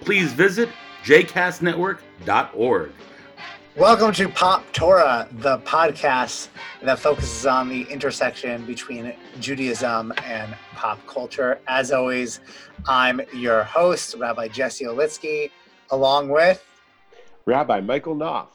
please visit jcastnetwork.org. Welcome to Pop Torah, the podcast that focuses on the intersection between Judaism and pop culture. As always, I'm your host, Rabbi Jesse Olitsky, along with Rabbi Michael Knopf.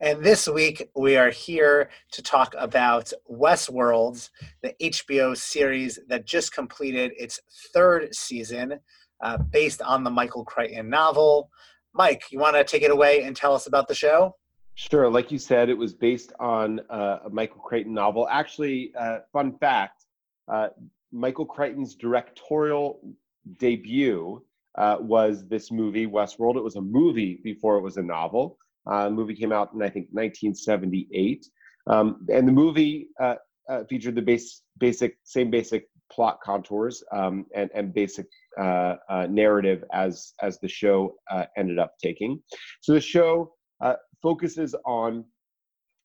And this week, we are here to talk about Westworld, the HBO series that just completed its third season, uh, based on the Michael Crichton novel. Mike, you want to take it away and tell us about the show? Sure. Like you said, it was based on uh, a Michael Crichton novel. Actually, uh, fun fact uh, Michael Crichton's directorial debut uh, was this movie, Westworld. It was a movie before it was a novel. Uh, the movie came out in, I think, 1978. Um, and the movie featured the base, basic, same basic plot contours um, and, and basic narrative as, as the show ended up taking. So the show focuses on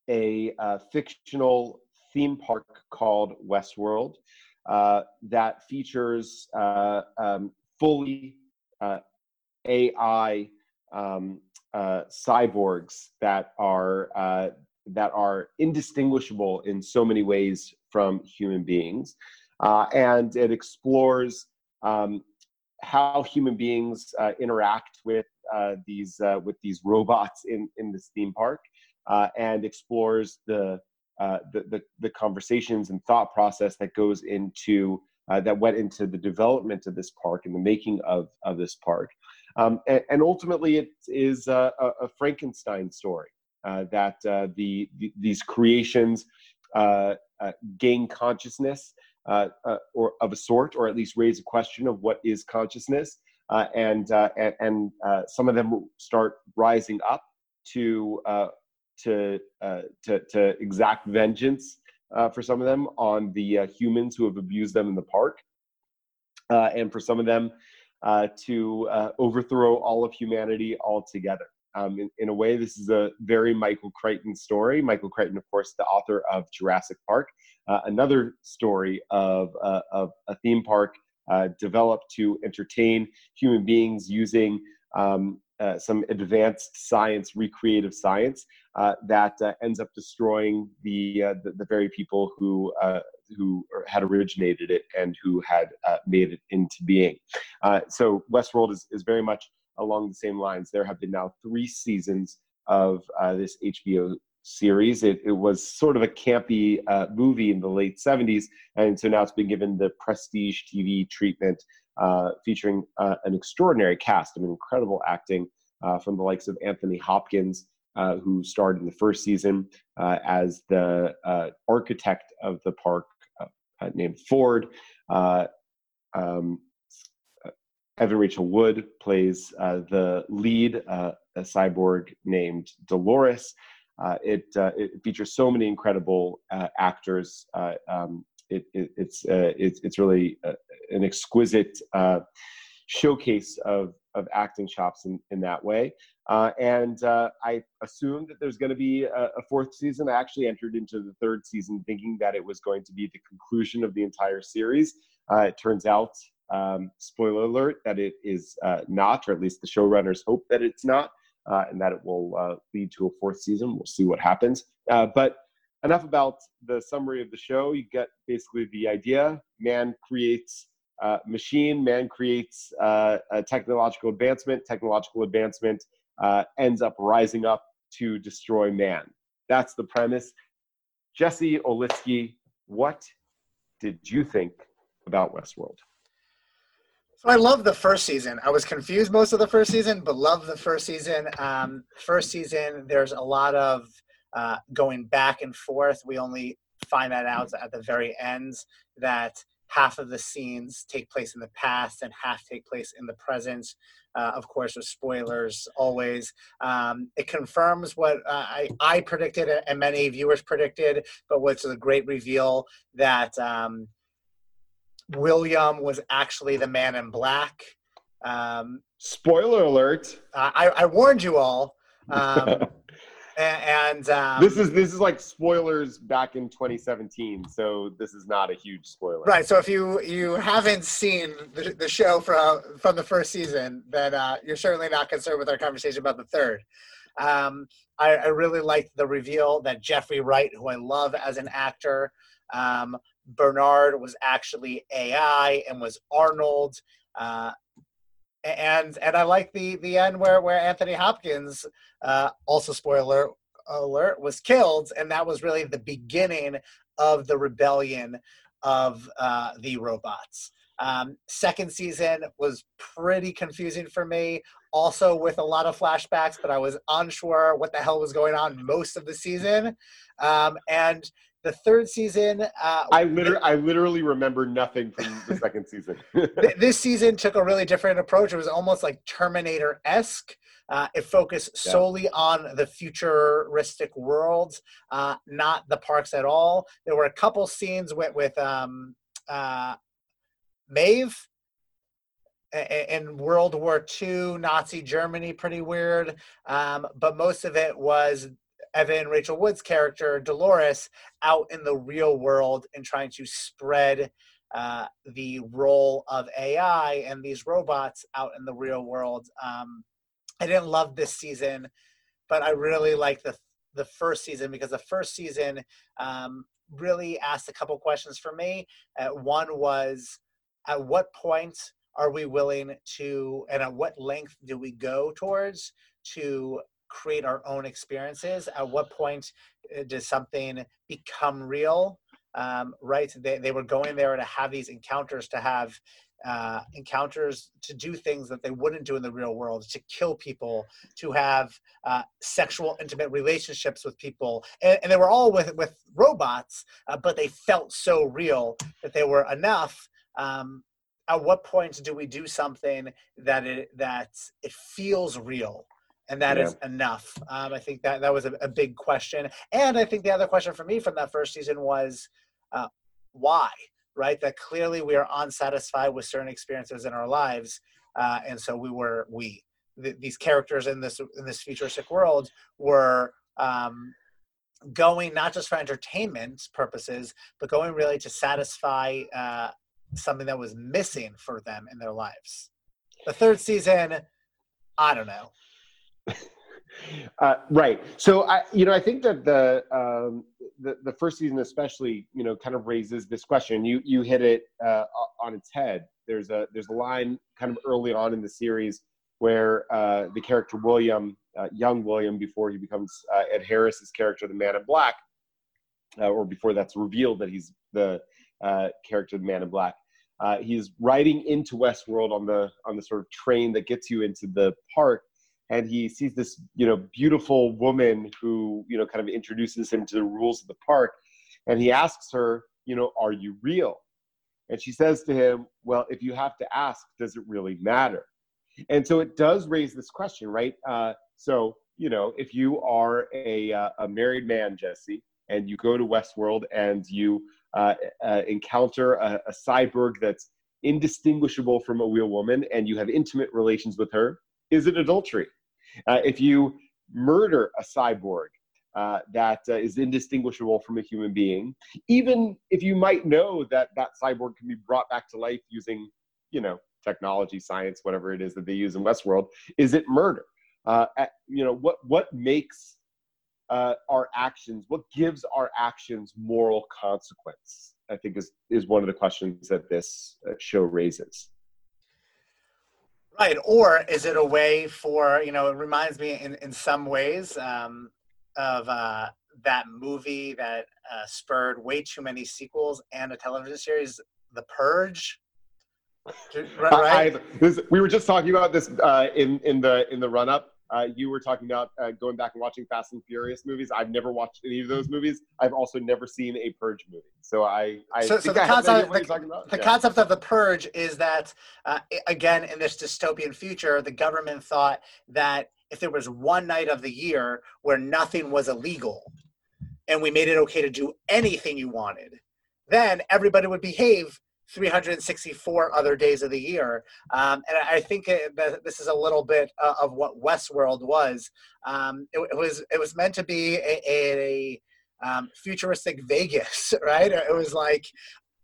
a uh, fictional theme park called Westworld uh, that features uh, um, fully uh, AI um, uh, cyborgs that are uh, that are indistinguishable in so many ways from human beings, and it explores um, how human beings interact with uh, these uh, with these robots in in this theme park uh, and explores the, uh, the, the the conversations and thought process that goes into uh, that went into the development of this park and the making of of this park. Um, and, and, ultimately it is a, a Frankenstein story that the, the, these creations gain consciousness uh, uh, or of a sort, or at least raise a question of what is consciousness, uh, and uh, and, uh, some of them start rising up to to, to to exact vengeance for some of them on the humans who have abused them in the park, and for some of them to overthrow all of humanity altogether. Um, in, in, a way, this is a very Michael Crichton story. Michael Crichton, of course, the author of Jurassic Park, uh, another story of, uh, of a theme park uh, developed to entertain human beings using um, uh, some advanced science, recreative science, uh, that uh, ends up destroying the, the, the very people who who had originated it and who had made it into being. so Westworld is is very much along the same lines. There have been now three seasons of this HBO series. It, it was sort of a campy uh, movie in the late 70s, and so now it's been given the prestige TV treatment, uh, featuring uh, an extraordinary cast. Mean, incredible acting uh, from the likes of Anthony Hopkins, uh, who starred in the first season uh, as the architect of the park named Ford. Um, Evan Rachel Wood plays the lead, a cyborg named Dolores. Uh, it, uh, it features so many incredible uh, actors. Uh, um, it, it, it's, uh, it's, it's really uh, an exquisite showcase of, of acting chops in, in that way. and I assumed that there's going to be a, a, fourth season. I actually entered into the third season thinking that it was going to be the conclusion of the entire series. it turns out, um, spoiler alert, that it is not, or at least the showrunners hope that it's not uh, and that it will uh, lead to a fourth season. We'll see what happens. Uh, but enough about the summary of the show. You get basically the idea man creates uh, machine, man creates uh, a technological advancement, technological advancement uh, ends up rising up to destroy man. That's the premise. Jesse Olitsky, what did you think about Westworld? So I love the first season. I was confused most of the first season, but love the first season. Um, first season, there's a lot of uh, going back and forth. We only find that out at the very end that half of the scenes take place in the past and half take place in the present. Uh, of course, with spoilers always. Um, it confirms what uh, I, I predicted and many viewers predicted, but what's a great reveal that um, William was actually the man in black. Um, Spoiler alert! I, I warned you all. Um, and um, this is this is like spoilers back in 2017 so this is not a huge spoiler right so if you you haven't seen the, the show from from the first season then uh, you're certainly not concerned with our conversation about the third um, I, I, really liked the reveal that jeffrey wright who i love as an actor um, bernard was actually ai and was arnold uh, and and I like the the end where where Anthony Hopkins, uh, also spoiler alert, was killed, and that was really the beginning of the rebellion of uh, the robots. Um, second season was pretty confusing for me, also with a lot of flashbacks, but I was unsure what the hell was going on most of the season. Um, and the third season, uh, I literally, I literally remember nothing from the second season. this season took a really different approach. It was almost like Terminator esque. Uh, it focused yeah. solely on the futuristic worlds, uh, not the parks at all. There were a couple scenes with with um, uh, Maeve in World War II, Nazi Germany, pretty weird. Um, but most of it was Evan Rachel Wood's character Dolores out in the real world and trying to spread uh, the role of AI and these robots out in the real world. Um, I didn't love this season, but I really liked the the first season because the first season um, really asked a couple questions for me. Uh, one was, at what point are we willing to, and at what length do we go towards to create our own experiences? At what point uh, does something become real? Um, right? They, they were going there to have these encounters, to have uh, encounters, to do things that they wouldn't do in the real world, to kill people, to have uh, sexual, intimate relationships with people. And, and, they were all with, with robots, uh, but they felt so real that they were enough. Um, at what point do we do something that it that it feels real and that yeah. is enough. Um, I think that that was a, a, big question, and I think the other question for me from that first season was uh, why, right? That clearly we are unsatisfied with certain experiences in our lives, uh, and so we were we th- these characters in this in this futuristic world were. Um, going not just for entertainment purposes but going really to satisfy uh, something that was missing for them in their lives the third season i don't know uh, right. So I, you know, I think that the, um, the the first season, especially, you know, kind of raises this question. You you hit it uh, on its head. There's a there's a line kind of early on in the series where uh, the character William, uh, young William, before he becomes uh, Ed Harris's character, the Man in Black, uh, or before that's revealed that he's the character, the Man in Black. he's riding into Westworld on the on the sort of train that gets you into the park, and he sees this you know beautiful woman who you know kind of introduces him to the rules of the park and he asks her you know are you real? And she says to him well if you have to ask does it really matter? And so it does raise this question right? Uh, so you know if you are a, uh, a married man jesse and you go to westworld and you uh, uh encounter a, a cyborg that's indistinguishable from a real woman and you have intimate relations with her is it adultery? Uh, if you murder a cyborg uh, that uh, is indistinguishable from a human being, even if you might know that that cyborg can be brought back to life using, you know, technology, science, whatever it is that they use in Westworld, is it murder? Uh, at, you know, what what makes uh, our actions, what gives our actions moral consequence? I think is is one of the questions that this show raises. Right. Or is it a way for, you know, it reminds me in, in some ways um, of uh, that movie that uh, spurred way too many sequels and a television series, The Purge. Right? I, this, we were just talking about this uh, in in the in the run up uh, you were talking about uh, going back and watching Fast and Furious movies. I've never watched any of those movies. I've also never seen a Purge movie. So I, I so, so the, concept, the, the yeah. concept of the Purge is that, uh, again, in this dystopian future, the government thought that if there was one night of the year where nothing was illegal and we made it okay to do anything you wanted, then everybody would behave 364 other days of the year. Um, and I think it, this is a little bit uh, of what Westworld was. Um, it, it, was it was meant to be a, a, a um, futuristic Vegas, right? It was like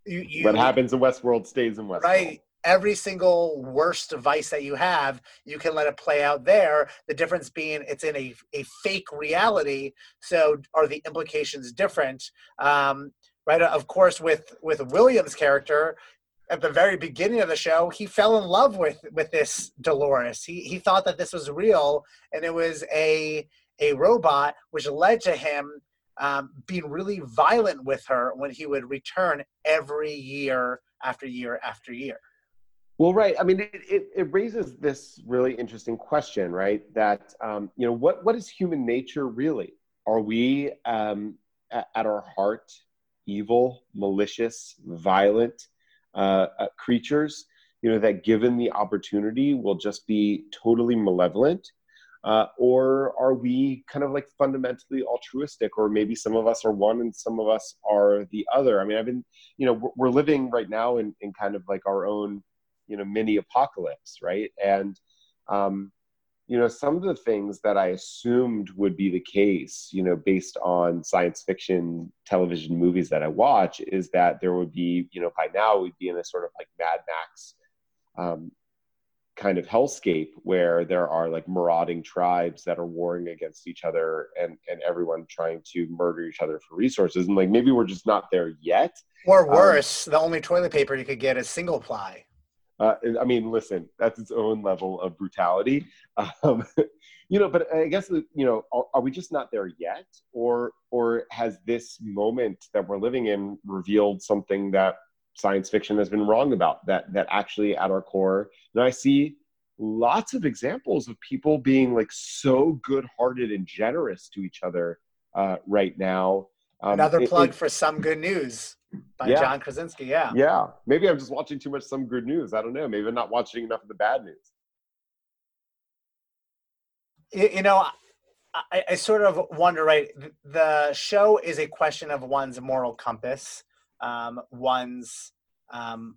you, you, what happens in Westworld stays in Westworld. Right. Every single worst device that you have, you can let it play out there. The difference being it's in a, a fake reality. So are the implications different? Um, right? Of course, with with Williams' character at the very beginning of the show, he fell in love with with this Dolores. He he thought that this was real, and it was a a robot, which led to him um, being really violent with her when he would return every year after year after year. Well, right. I mean, it, it, it raises this really interesting question, right? That um, you know, what what is human nature really? Are we um, at, at our heart evil, malicious, violent uh, uh, creatures, you know, that given the opportunity will just be totally malevolent? Uh, or are we kind of like fundamentally altruistic or maybe some of us are one and some of us are the other i mean i've been you know we're, living right now in, in kind of like our own you know mini apocalypse right and um, you know some of the things that i assumed would be the case you know based on science fiction television movies that i watch is that there would be you know by now we'd be in a sort of like mad max um, kind of hellscape where there are like marauding tribes that are warring against each other and and everyone trying to murder each other for resources. And like maybe we're just not there yet. Or um, worse um, the only toilet paper you could get is single ply uh, I mean, listen, that's its own level of brutality. Um, you know, but I guess you know, are, are, we just not there yet, or or has this moment that we're living in revealed something that science fiction has been wrong about? That that actually, at our core, and I see lots of examples of people being like so good-hearted and generous to each other uh, right now. Um, Another plug it, for some good news by yeah. John Krasinski. Yeah. Yeah. Maybe I'm just watching too much some good news. I don't know. Maybe I'm not watching enough of the bad news. You, know, I, I, sort of wonder, right? The show is a question of one's moral compass, um, one's um,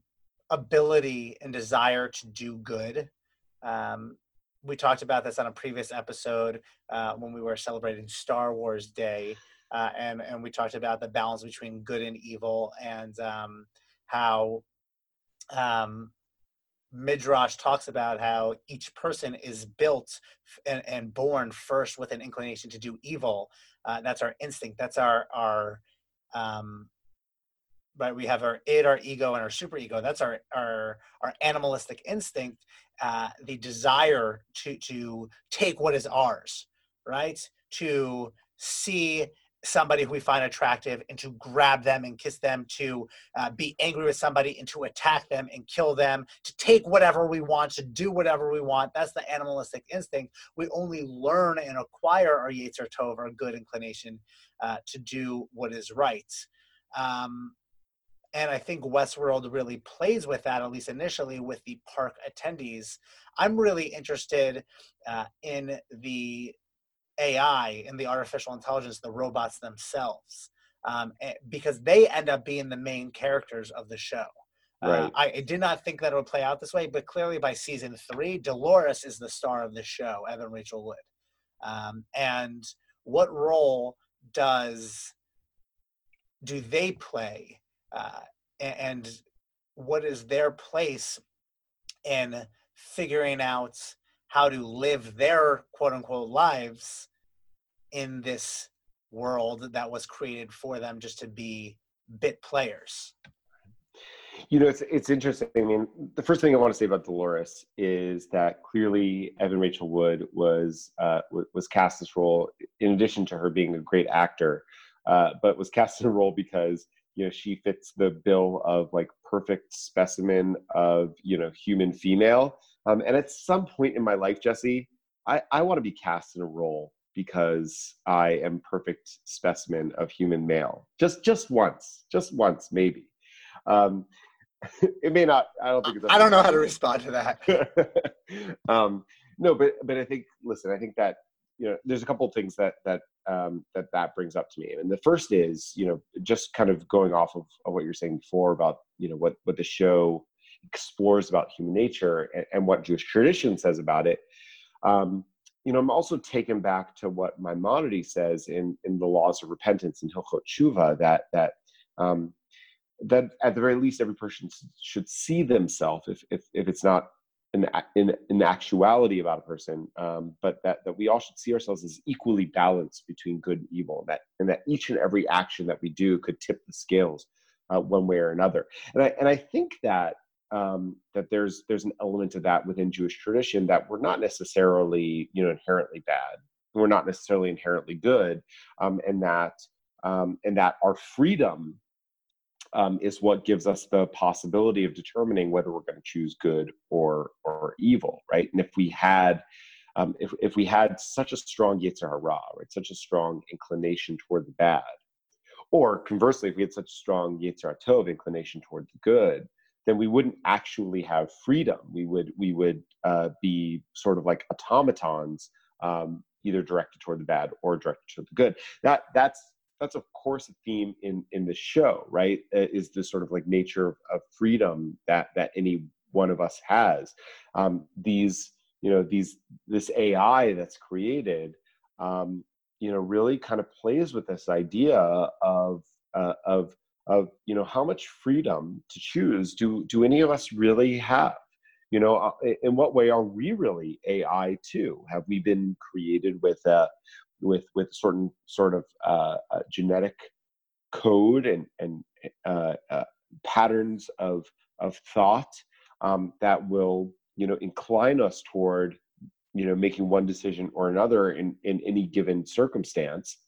ability and desire to do good. Um, we talked about this on a previous episode uh, when we were celebrating Star Wars Day uh, and and we talked about the balance between good and evil, and um, how um, Midrash talks about how each person is built and, and born first with an inclination to do evil. Uh, that's our instinct. That's our our um, right. We have our id, our ego, and our super ego. That's our our our animalistic instinct. Uh, the desire to to take what is ours, right? To see somebody who we find attractive and to grab them and kiss them, to uh, be angry with somebody and to attack them and kill them, to take whatever we want, to do whatever we want. That's the animalistic instinct. We only learn and acquire our Yetzer Tov, our good inclination, uh, to do what is right. Um, and I think Westworld really plays with that, at least initially, with the park attendees. I'm really interested uh, in the AI and the artificial intelligence, the robots themselves, um, eh, because they end up being the main characters of the show. Uh, right. Uh, I, I, did not think that it would play out this way, but clearly by season three, Dolores is the star of the show, Evan Rachel Wood. Um, and what role does do they play, uh, and what is their place in figuring out how to live their quote unquote lives in this world that was created for them just to be bit players. You know, it's it's interesting. I mean, the first thing I want to say about Dolores is that clearly Evan Rachel Wood was uh, was cast this role in addition to her being a great actor, uh, but was cast in a role because you know she fits the bill of like perfect specimen of you know human female um, and at some point in my life, Jesse, I, I want to be cast in a role because I am perfect specimen of human male. Just just once, just once, maybe. Um, it may not. I don't think. It's I don't know how to respond to that. um, no, but but I think. Listen, I think that you know, there's a couple of things that that um, that that brings up to me, and the first is you know just kind of going off of, of what you're saying before about you know what what the show explores about human nature and, and what Jewish tradition says about it. Um, you know, I'm also taken back to what Maimonides says in in the laws of repentance in Hilchot Tshuva that that um, that at the very least every person should see themselves if if if it's not an in in actuality about a person, um, but that that we all should see ourselves as equally balanced between good and evil. That and that each and every action that we do could tip the scales uh, one way or another. And I and I think that um, that there's there's an element of that within Jewish tradition that we're not necessarily you know inherently bad, we're not necessarily inherently good, um, and that um, and that our freedom um, is what gives us the possibility of determining whether we're going to choose good or or evil, right? And if we had um, if, if we had such a strong Yetzer Hara, such a strong inclination toward the bad, or conversely, if we had such a strong Yetzer Tov inclination toward the good, then we wouldn't actually have freedom. We would we would uh, be sort of like automatons, um, either directed toward the bad or directed toward the good. That that's that's of course a theme in in the show, right? Is this sort of like nature of, of freedom that that any one of us has. Um, these you know these this AI that's created. Um, you know really kind of plays with this idea of uh, of of you know how much freedom to choose do do any of us really have? You know uh, in what way are we really ai too? Have we been created with a with with certain sort of uh, uh, genetic code and and uh, uh, patterns of of thought um, that will you know incline us toward you know making one decision or another in in any given circumstance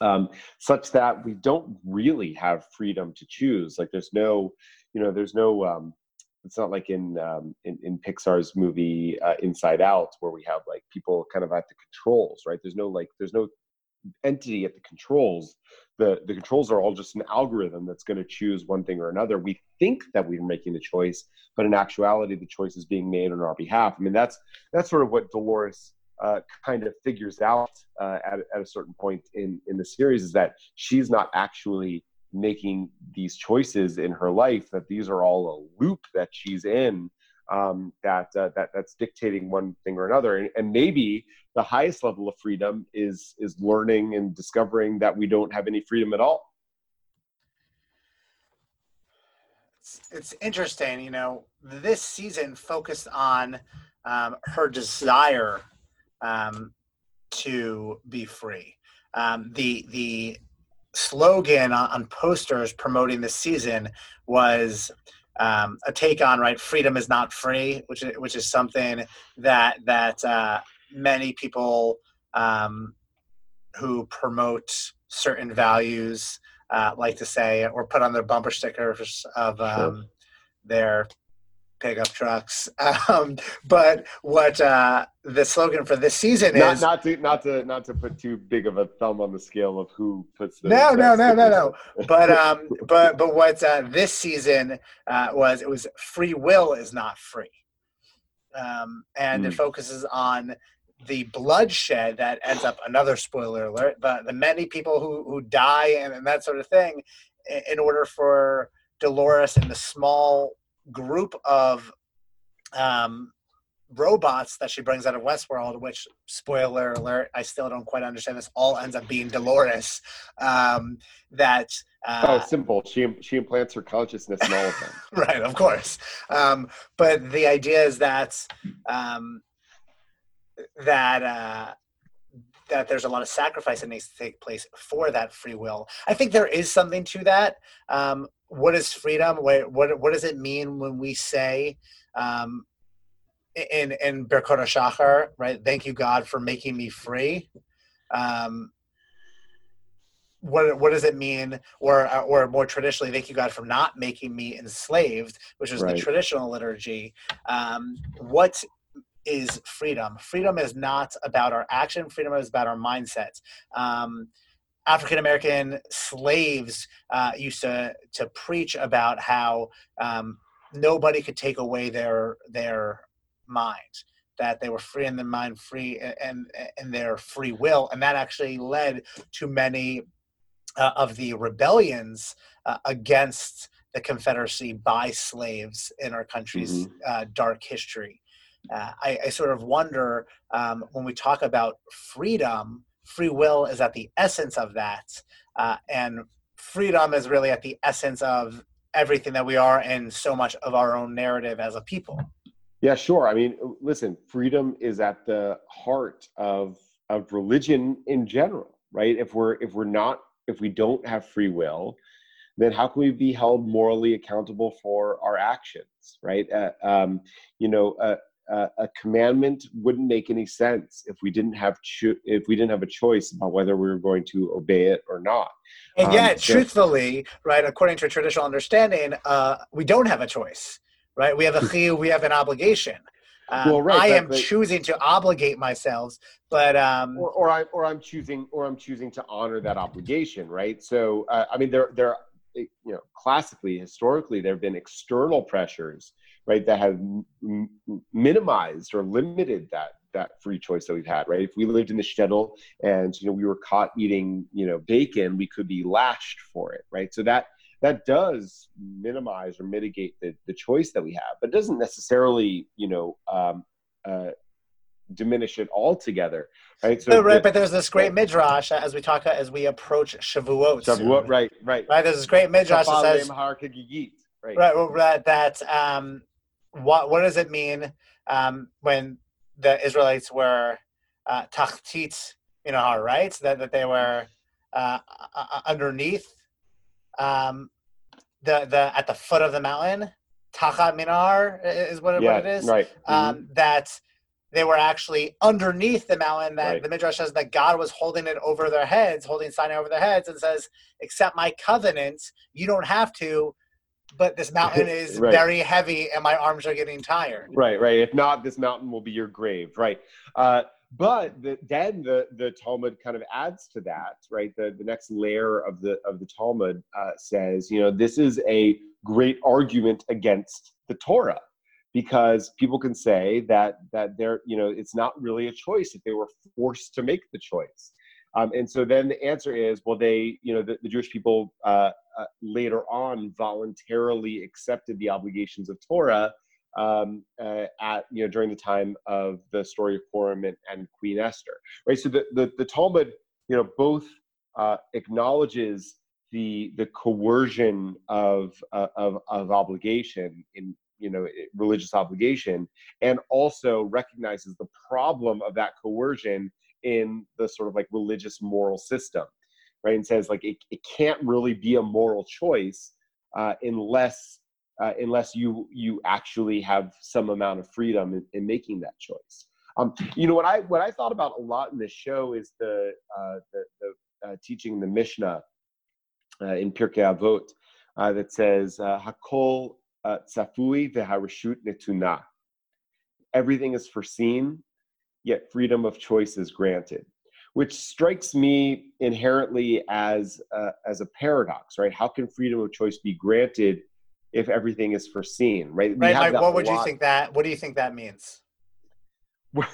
um, such that we don't really have freedom to choose. Like there's no, you know, there's no. Um, it's not like in um, in, in Pixar's movie uh, Inside Out where we have like people kind of at the controls, right? There's no like there's no entity at the controls. The the controls are all just an algorithm that's going to choose one thing or another. We think that we're making the choice, but in actuality, the choice is being made on our behalf. I mean, that's that's sort of what Dolores uh, kind of figures out uh, at, at a certain point in in the series is that she's not actually making these choices in her life that these are all a loop that she's in um, that uh, that that's dictating one thing or another. And, and, maybe the highest level of freedom is is learning and discovering that we don't have any freedom at all. It's, it's interesting you know this season focused on um, her desire um, to be free. Um, the the slogan on, on, posters promoting this season was um, a take on right freedom is not free, which is, which is something that that uh, many people um, who promote certain values uh, like to say or put on their bumper stickers of sure. Um, their pickup trucks. Um, but what uh, the slogan for this season not, is not to not to not to put too big of a thumb on the scale of who puts the no no no no no. But um, but but what uh, this season uh, was it was free will is not free, um, and mm. it hmm. focuses on the bloodshed that ends up another spoiler alert but the many people who who die and, and that sort of thing in order for dolores and the small group of um, robots that she brings out of Westworld, which spoiler alert, I still don't quite understand this. All ends up being Dolores. Um, that uh, oh, simple. She she implants her consciousness in all of them. right, of course. Um, but the idea is that um, that. Uh, that there's a lot of sacrifice that needs to take place for that free will. I think there is something to that. Um, what is freedom? What, what, what does it mean when we say um, in in Birkot Shachar, right? Thank you, God, for making me free. Um, what what does it mean? Or or more traditionally, thank you, God, for not making me enslaved, which is right. the traditional liturgy. Um, what is freedom. Freedom is not about our action. Freedom is about our mindset. Um, African American slaves uh, used to to preach about how um, nobody could take away their their mind, that they were free in their mind, free and and their free will, and that actually led to many uh, of the rebellions uh, against the Confederacy by slaves in our country's mm-hmm. Uh, dark history. Uh, I, I, sort of wonder um, when we talk about freedom free will is at the essence of that uh, and freedom is really at the essence of everything that we are and so much of our own narrative as a people. Yeah sure. I mean listen freedom is at the heart of of religion in general right? If we're if we're not if we don't have free will then how can we be held morally accountable for our actions right? Uh, um, you know uh, uh, a commandment wouldn't make any sense if we didn't have cho- if we didn't have a choice about whether we were going to obey it or not. And yet, um, so- truthfully, right, according to traditional understanding, uh, we don't have a choice, right? We have a chiyuv, we have an obligation. Um, well, right, I am choosing to obligate myself, but um, or, or I or I'm choosing or I'm choosing to honor that obligation, right? So uh, I mean, there there you know classically historically there have been external pressures right that have m- minimized or limited that that free choice that we've had right if we lived in the shtetl and you know we were caught eating you know bacon we could be lashed for it right so that that does minimize or mitigate the, the choice that we have but doesn't necessarily you know um, uh, diminish it altogether, right? So, right, the, but there's this great midrash as we talk as we approach Shavuot. Shavuot, right, right, right. There's this great midrash that says, right, right, that um, what what does it mean um, when the Israelites were uh, tachtit minahar, right? That that they were uh, underneath um, the the at the foot of the mountain. Tachat minar is what, yeah, what it is. Right. Um, mm-hmm. That they were actually underneath the mountain that right. the midrash says that god was holding it over their heads holding sinai over their heads and says accept my covenant you don't have to but this mountain is right. very heavy and my arms are getting tired. Right right. If not this mountain will be your grave. Right. Uh, but the, then the, the talmud kind of adds to that right? The, the next layer of the of the talmud uh, says you know this is a great argument against the torah because people can say that that they're you know it's not really a choice if they were forced to make the choice um, and so then the answer is well they you know the, the jewish people uh, uh, later on voluntarily accepted the obligations of torah um, uh, at you know during the time of the story of Purim and, and Queen Esther, right? So the, the, the Talmud, you know, both uh, acknowledges the the coercion of, uh, of of obligation in you know religious obligation and also recognizes the problem of that coercion in the sort of like religious moral system right and says like it, it can't really be a moral choice uh, unless uh, unless you you actually have some amount of freedom in, in making that choice um, you know what i what i thought about a lot in this show is the uh, the, the uh, teaching the mishnah uh, in pirkei avot uh, that says hakol tzafui veharashut netuna. Everything is foreseen, yet freedom of choice is granted, which strikes me inherently as a, as a paradox, right? How can freedom of choice be granted if everything is foreseen, right? Right. Like, what would you think that? What do you think that means?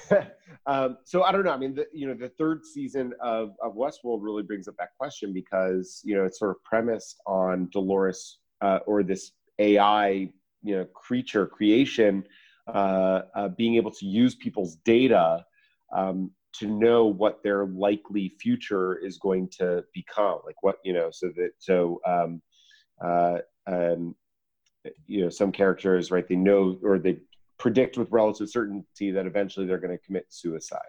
um, so I don't know. I mean, the, you know, the third season of, of Westworld really brings up that question because you know it's sort of premised on Dolores uh, or this AI, you know, creature creation, uh, uh, being able to use people's data um, to know what their likely future is going to become, like what you know, so that so um, uh, um, you know, some characters, right? They know or they predict with relative certainty that eventually they're going to commit suicide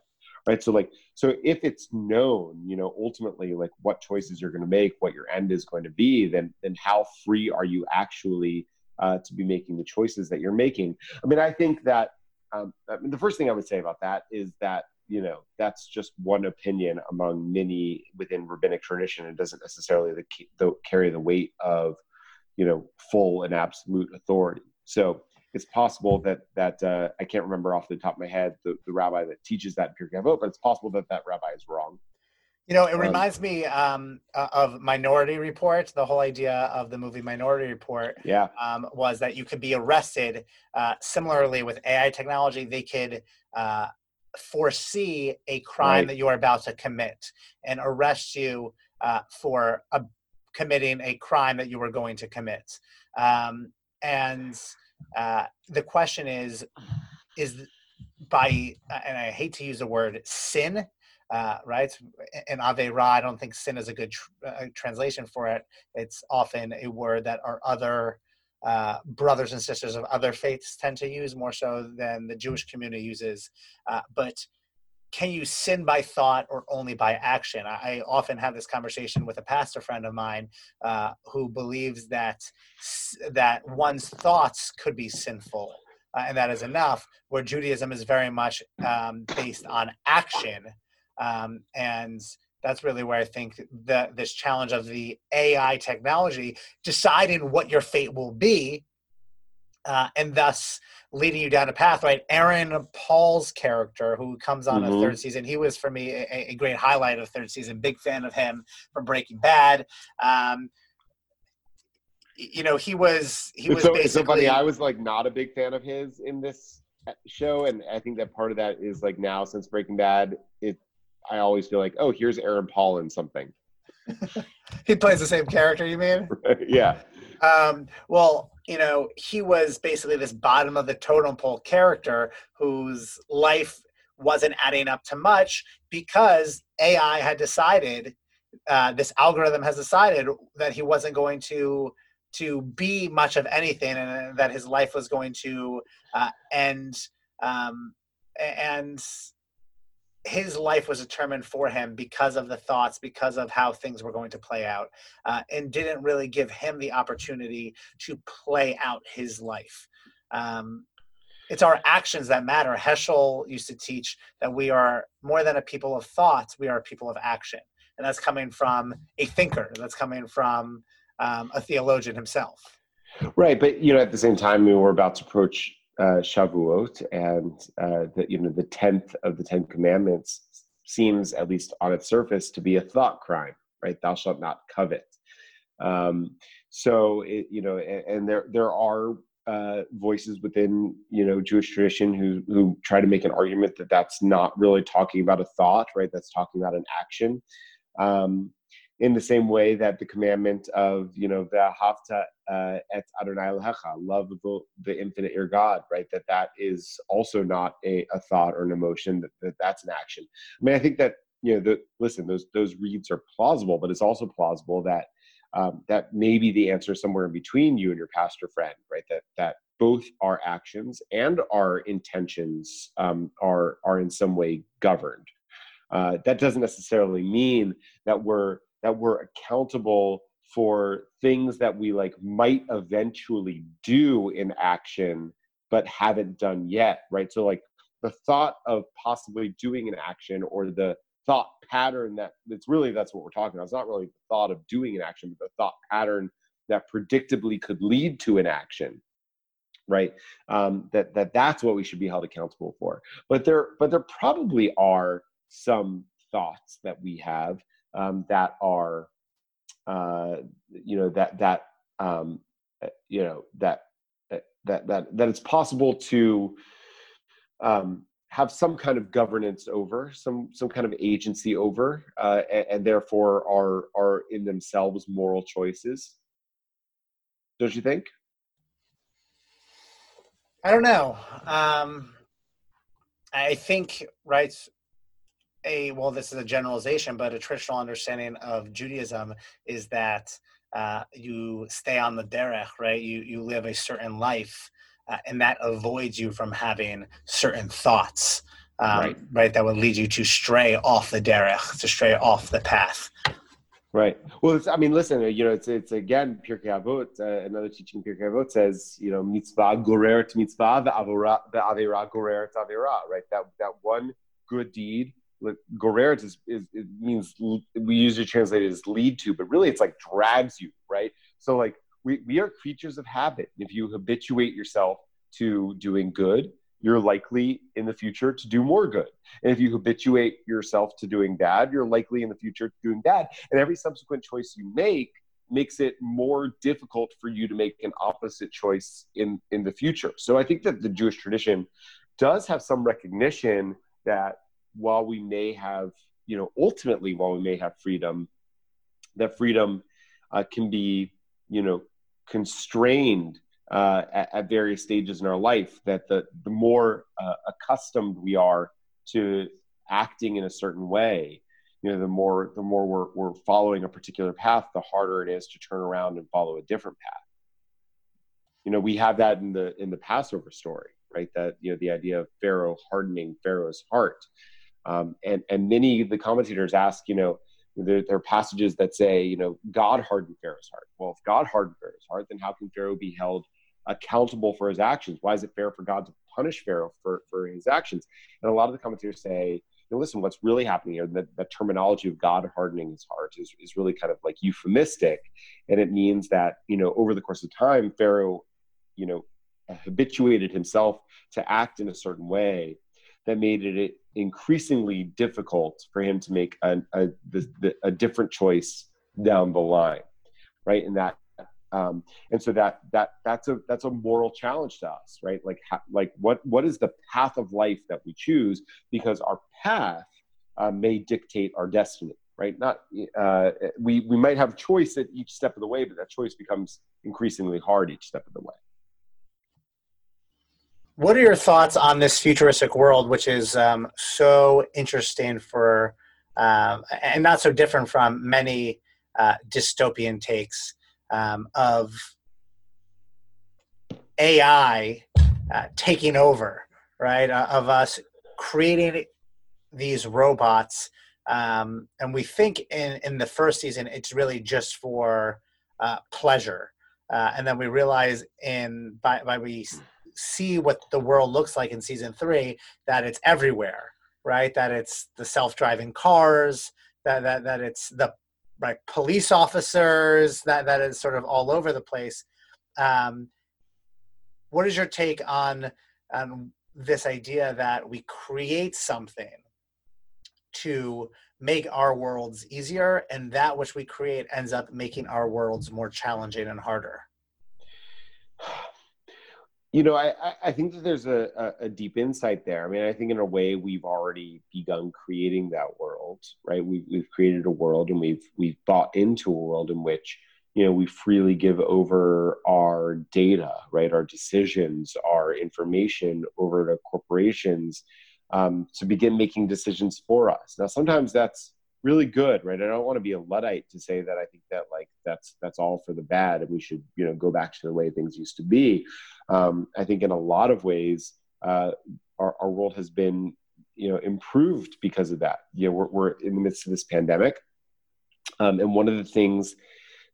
right so like so if it's known you know ultimately like what choices you're going to make what your end is going to be then then how free are you actually uh, to be making the choices that you're making. I mean i think that um, I mean, the first thing i would say about that is that you know that's just one opinion among many within rabbinic tradition. And doesn't necessarily the, the, carry the weight of you know full and absolute authority. So it's possible that that uh, I can't remember off the top of my head the, the rabbi that teaches that in Pirkei Avot, but it's possible that that rabbi is wrong. You know, it um, reminds me um, of Minority Report. The whole idea of the movie Minority Report yeah. um, was that you could be arrested. Uh, similarly, with AI technology, they could uh, foresee a crime right. that you are about to commit and arrest you uh, for a, committing a crime that you were going to commit. Um, and uh, the question is, is by, and I hate to use the word sin, uh, right? In Avera, I don't think sin is a good tr- uh, translation for it. It's often a word that our other uh, brothers and sisters of other faiths tend to use more so than the Jewish community uses. Uh, but can you sin by thought or only by action? I, often have this conversation with a pastor friend of mine uh, who believes that that one's thoughts could be sinful. Uh, and that is enough. Where Judaism is very much um, based on action, um, and that's really where I think that this challenge of the AI technology deciding what your fate will be, uh, and thus leading you down a path. Right, Aaron Paul's character, who comes on mm-hmm. a third season, he was for me a, a, great highlight of third season. Big fan of him from Breaking Bad. Um, you know, he was he was so, basically. so funny. I was like not a big fan of his in this show, and I think that part of that is like now since Breaking Bad, it I always feel like, oh, here's Aaron Paul in something. he plays the same character, you mean? yeah. Um, well, you know, he was basically this bottom of the totem pole character whose life wasn't adding up to much because AI had decided, uh, this algorithm has decided that he wasn't going to to be much of anything, and that his life was going to uh, end. Um, and his life was determined for him because of the thoughts, because of how things were going to play out, uh, and didn't really give him the opportunity to play out his life. Um, it's our actions that matter. Heschel used to teach that we are more than a people of thought, we are a people of action. And that's coming from a thinker, that's coming from um, a theologian himself. Right. But, you know, at the same time, we were about to approach uh, Shavuot and uh, the you know the tenth of the Ten Commandments seems, at least on its surface, to be a thought crime, right? Thou shalt not covet. Um, so it, you know, and, and, there there are uh, voices within you know Jewish tradition who who try to make an argument that that's not really talking about a thought, right? That's talking about an action. Um, in the same way that the commandment of you know v'ahavta uh, et Adonai lecha, love the, the infinite your God, right? That that is also not a, a thought or an emotion. That, that that's an action. I mean, I think that you know, the, listen, those those reads are plausible, but it's also plausible that um, that maybe the answer is somewhere in between you and your pastor friend, right? That that both our actions and our intentions um, are are in some way governed. Uh, that doesn't necessarily mean that we're that we're accountable for things that we like might eventually do in action but haven't done yet right? So like the thought of possibly doing an action or the thought pattern that it's really that's what we're talking about. It's not really the thought of doing an action but the thought pattern that predictably could lead to an action right? Um, that that that's what we should be held accountable for. But there but there probably are some thoughts that we have um, that are uh, you know that that um, uh, you know that uh, that that that it's possible to um, have some kind of governance over some some kind of agency over uh, and, and, therefore are are in themselves moral choices. Don't you think? I don't know. Um, i think right a well this is a generalization but a traditional understanding of judaism is that uh, you stay on the derech right you you live a certain life uh, and that avoids you from having certain thoughts um, right. right that would lead you to stray off the derech to stray off the path Right. Well, I mean, listen. You know, it's it's again Pirkei Avot. Uh, another teaching Pirkei Avot says, you know, mitzvah goreret mitzvah, the avera the avera goreret avera. Right. That that one good deed goreret is, is it means we usually translate it as lead to, but really it's like drags you, right? So like we, we are creatures of habit. If you habituate yourself to doing good, you're likely in the future to do more good. And if you habituate yourself to doing bad, you're likely in the future to doing bad. And every subsequent choice you make makes it more difficult for you to make an opposite choice in in the future. So I think that the Jewish tradition does have some recognition that while we may have, you know, ultimately while we may have freedom, that freedom uh, can be, you know, constrained uh, at, at, various stages in our life. That the the more uh, accustomed we are to acting in a certain way, you know, the more the more we're we're following a particular path, the harder it is to turn around and follow a different path. You know, we have that in the in the Passover story, right? That you know the idea of Pharaoh hardening Pharaoh's heart, um, and and many of the commentators ask, you know, there, there, are passages that say, you know, God hardened Pharaoh's heart. Well, if God hardened Pharaoh's heart, then how can Pharaoh be held accountable for his actions? Why is it fair for God to punish Pharaoh for for his actions? And a lot of the commentators say know, listen, what's really happening here, the, the terminology of God hardening his heart is, is really kind of like euphemistic. And it means that, you know, over the course of time, Pharaoh, you know, habituated himself to act in a certain way that made it increasingly difficult for him to make a, a, the, a different choice down the line right? And that um, and so that that that's a that's a moral challenge to us right? Like ha- like what what is the path of life that we choose? Because our path uh, may dictate our destiny right? Not uh, we we might have choice at each step of the way but that choice becomes increasingly hard each step of the way what are your thoughts on this futuristic world which is um, so interesting for um, and not so different from many uh, dystopian takes um, of AI uh, taking over, right? Uh, of us creating these robots. Um, and we think in, in the first season, it's really just for uh, pleasure. Uh, and then we realize in by, by we see what the world looks like in season three that it's everywhere, right? That it's the self-driving cars, that, that, that it's the right police officers that that is sort of all over the place um, what is your take on on this idea that we create something to make our worlds easier and that which we create ends up making our worlds more challenging and harder you know, I, I think that there's a, a, deep insight there. I mean, I think in a way we've already begun creating that world, right? We've, we've created a world and we've, we've bought into a world in which, you know, we freely give over our data, right? Our decisions, our information over to corporations um, to begin making decisions for us. Now, sometimes that's really good, right? I don't want to be a luddite to say that I think that like that's that's all for the bad, and we should you know go back to the way things used to be. Um, I think in a lot of ways, uh, our, our world has been you know improved because of that. You know, we're, we're in the midst of this pandemic, um, and one of the things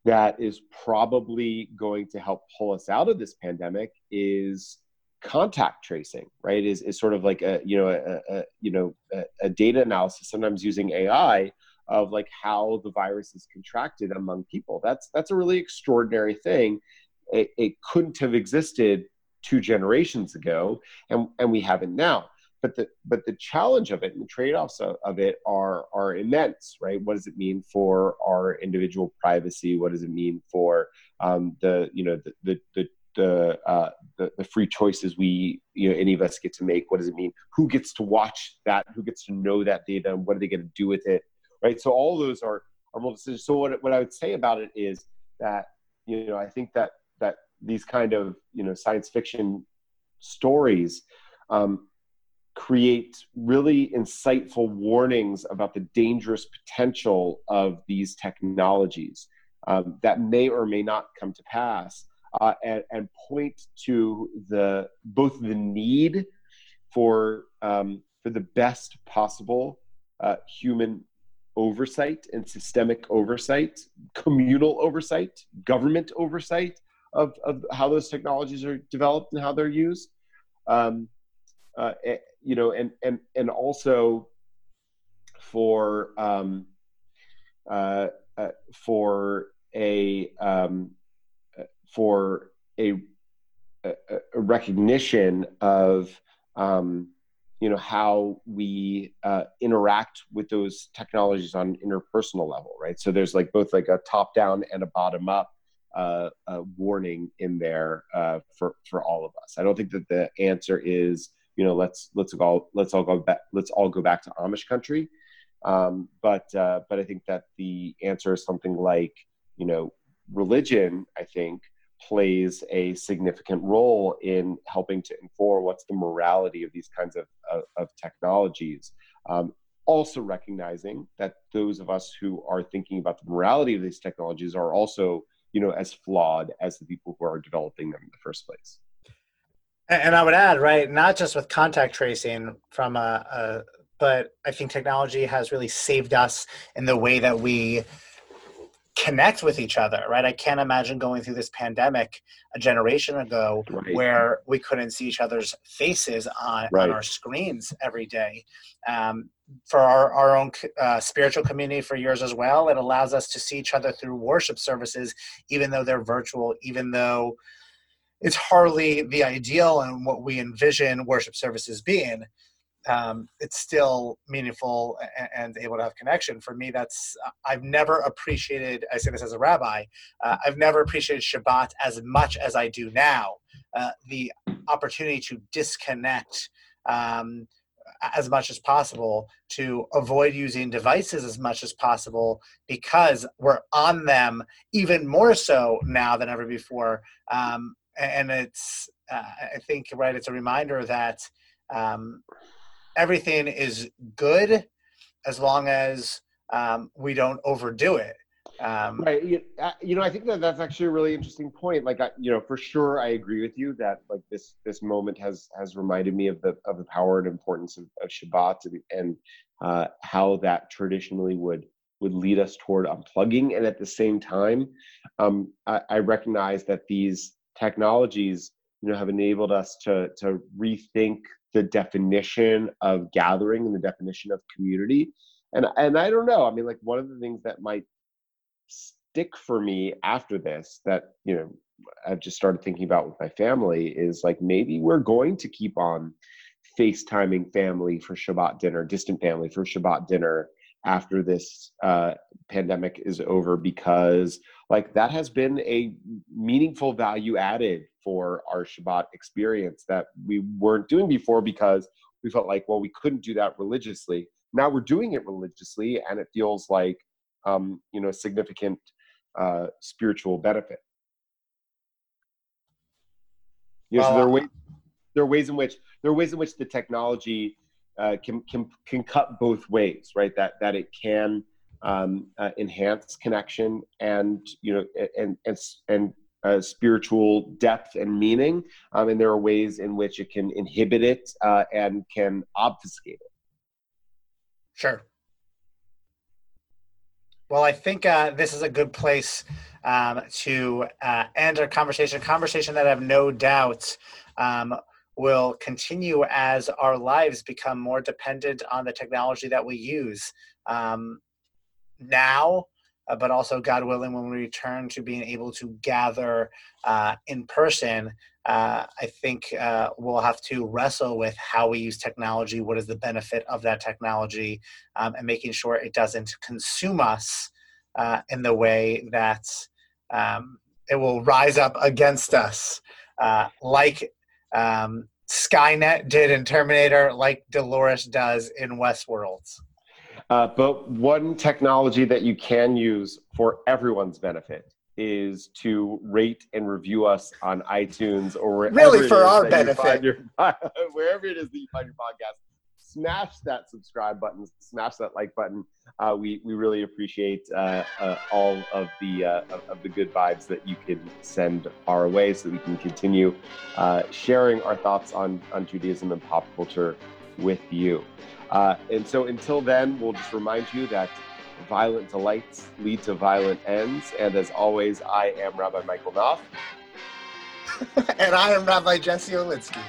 that is probably going to help pull us out of this pandemic is contact tracing right is, is sort of like a you know a, a you know a, a, data analysis sometimes using ai of like how the virus is contracted among people. That's that's a really extraordinary thing. It, it couldn't have existed two generations ago and and we have it now. But the but the challenge of it and the trade-offs of, of, it are are immense right? What does it mean for our individual privacy? What does it mean for um, the you know the, the, the the, uh, the, the free choices we you know any of us get to make. What does it mean? Who gets to watch that? Who gets to know that data? And what are they going to do with it? Right. So all those are are multiple decisions. So what what I would say about it is that you know I think that that these kind of you know science fiction stories um, create really insightful warnings about the dangerous potential of these technologies um, that may or may not come to pass uh, and, and, point to the both the need for um, for the best possible uh, human oversight and systemic oversight, communal oversight, government oversight of, of how those technologies are developed and how they're used. Um, uh, eh, you know, and and and also for um, uh, uh, for a um, for a a, a recognition of um, you know how we uh, interact with those technologies on an interpersonal level right? So there's like both like a top down and a bottom up uh, uh, warning in there uh, for for all of us. I don't think that the answer is you know let's let's all let's all go back let's all go back to amish country. Um, but uh, but i think that the answer is something like you know religion i think plays a significant role in helping to inform what's the morality of these kinds of, of, of technologies. Um, also recognizing that those of us who are thinking about the morality of these technologies are also, you know, as flawed as the people who are developing them in the first place. And I would add, right, not just with contact tracing from a, a but I think technology has really saved us in the way that we connect with each other, right? I can't imagine going through this pandemic a generation ago right. where we couldn't see each other's faces on, right. on our screens every day. Um, for our, our own uh, spiritual community for years as well, it allows us to see each other through worship services, even though they're virtual, even though it's hardly the ideal and what we envision worship services being um, it's still meaningful and, and, able to have connection. For me, that's I've never appreciated. I say this as a rabbi. Uh, I've never appreciated Shabbat as much as I do now. Uh, the opportunity to disconnect. Um, as much as possible to avoid using devices as much as possible because we're on them even more so now than ever before um, and it's uh, i think right it's a reminder that um, everything is good as long as um, we don't overdo it. Um, right. You, you, know, I think that that's actually a really interesting point. Like, I, you know, for sure, I agree with you that like this this moment has has reminded me of the of the power and importance of, of Shabbat and, and uh, how that traditionally would would lead us toward unplugging. And at the same time, um, I, I recognize that these technologies, you know, have enabled us to to rethink the definition of gathering and the definition of community. And and I don't know. I mean, like one of the things that might stick for me after this that you know I've just started thinking about with my family is like maybe we're going to keep on FaceTiming family for Shabbat dinner, distant family for Shabbat dinner after this uh, pandemic is over because like that has been a meaningful value added for our Shabbat experience that we weren't doing before because we felt like, well, we couldn't do that religiously. Now we're doing it religiously, and it feels like, um, you know, significant uh, spiritual benefit. You know, so there are ways there are ways in which there are ways in which the technology uh, can can can cut both ways, right? That that it can um, uh, enhance connection and you know and and and uh, spiritual depth and meaning, um, and there are ways in which it can inhibit it uh, and can obfuscate it. Sure. Well, I think uh, this is a good place um, to uh, end our conversation. Conversation that I have no doubt um, will continue as our lives become more dependent on the technology that we use. Um, now uh, but also God willing, when we return to being able to gather uh, in person, uh, I think uh, we'll have to wrestle with how we use technology, what is the benefit of that technology, um, and making sure it doesn't consume us uh, in the way that um, it will rise up against us, uh, like um, Skynet did in Terminator, like Dolores does in Westworld. Uh, but one technology that you can use for everyone's benefit is to rate and review us on iTunes or wherever really for our benefit, your, wherever it is that you find your podcast. Smash that subscribe button, smash that like button. Uh, we we really appreciate uh, uh all of the uh, of the good vibes that you can send our way, so we can continue uh, sharing our thoughts on on Judaism and pop culture with you. Uh, and so until then, we'll just remind you that violent delights lead to violent ends. And as always, I am Rabbi Michael Knopf. and I am Rabbi Jesse Olitzky.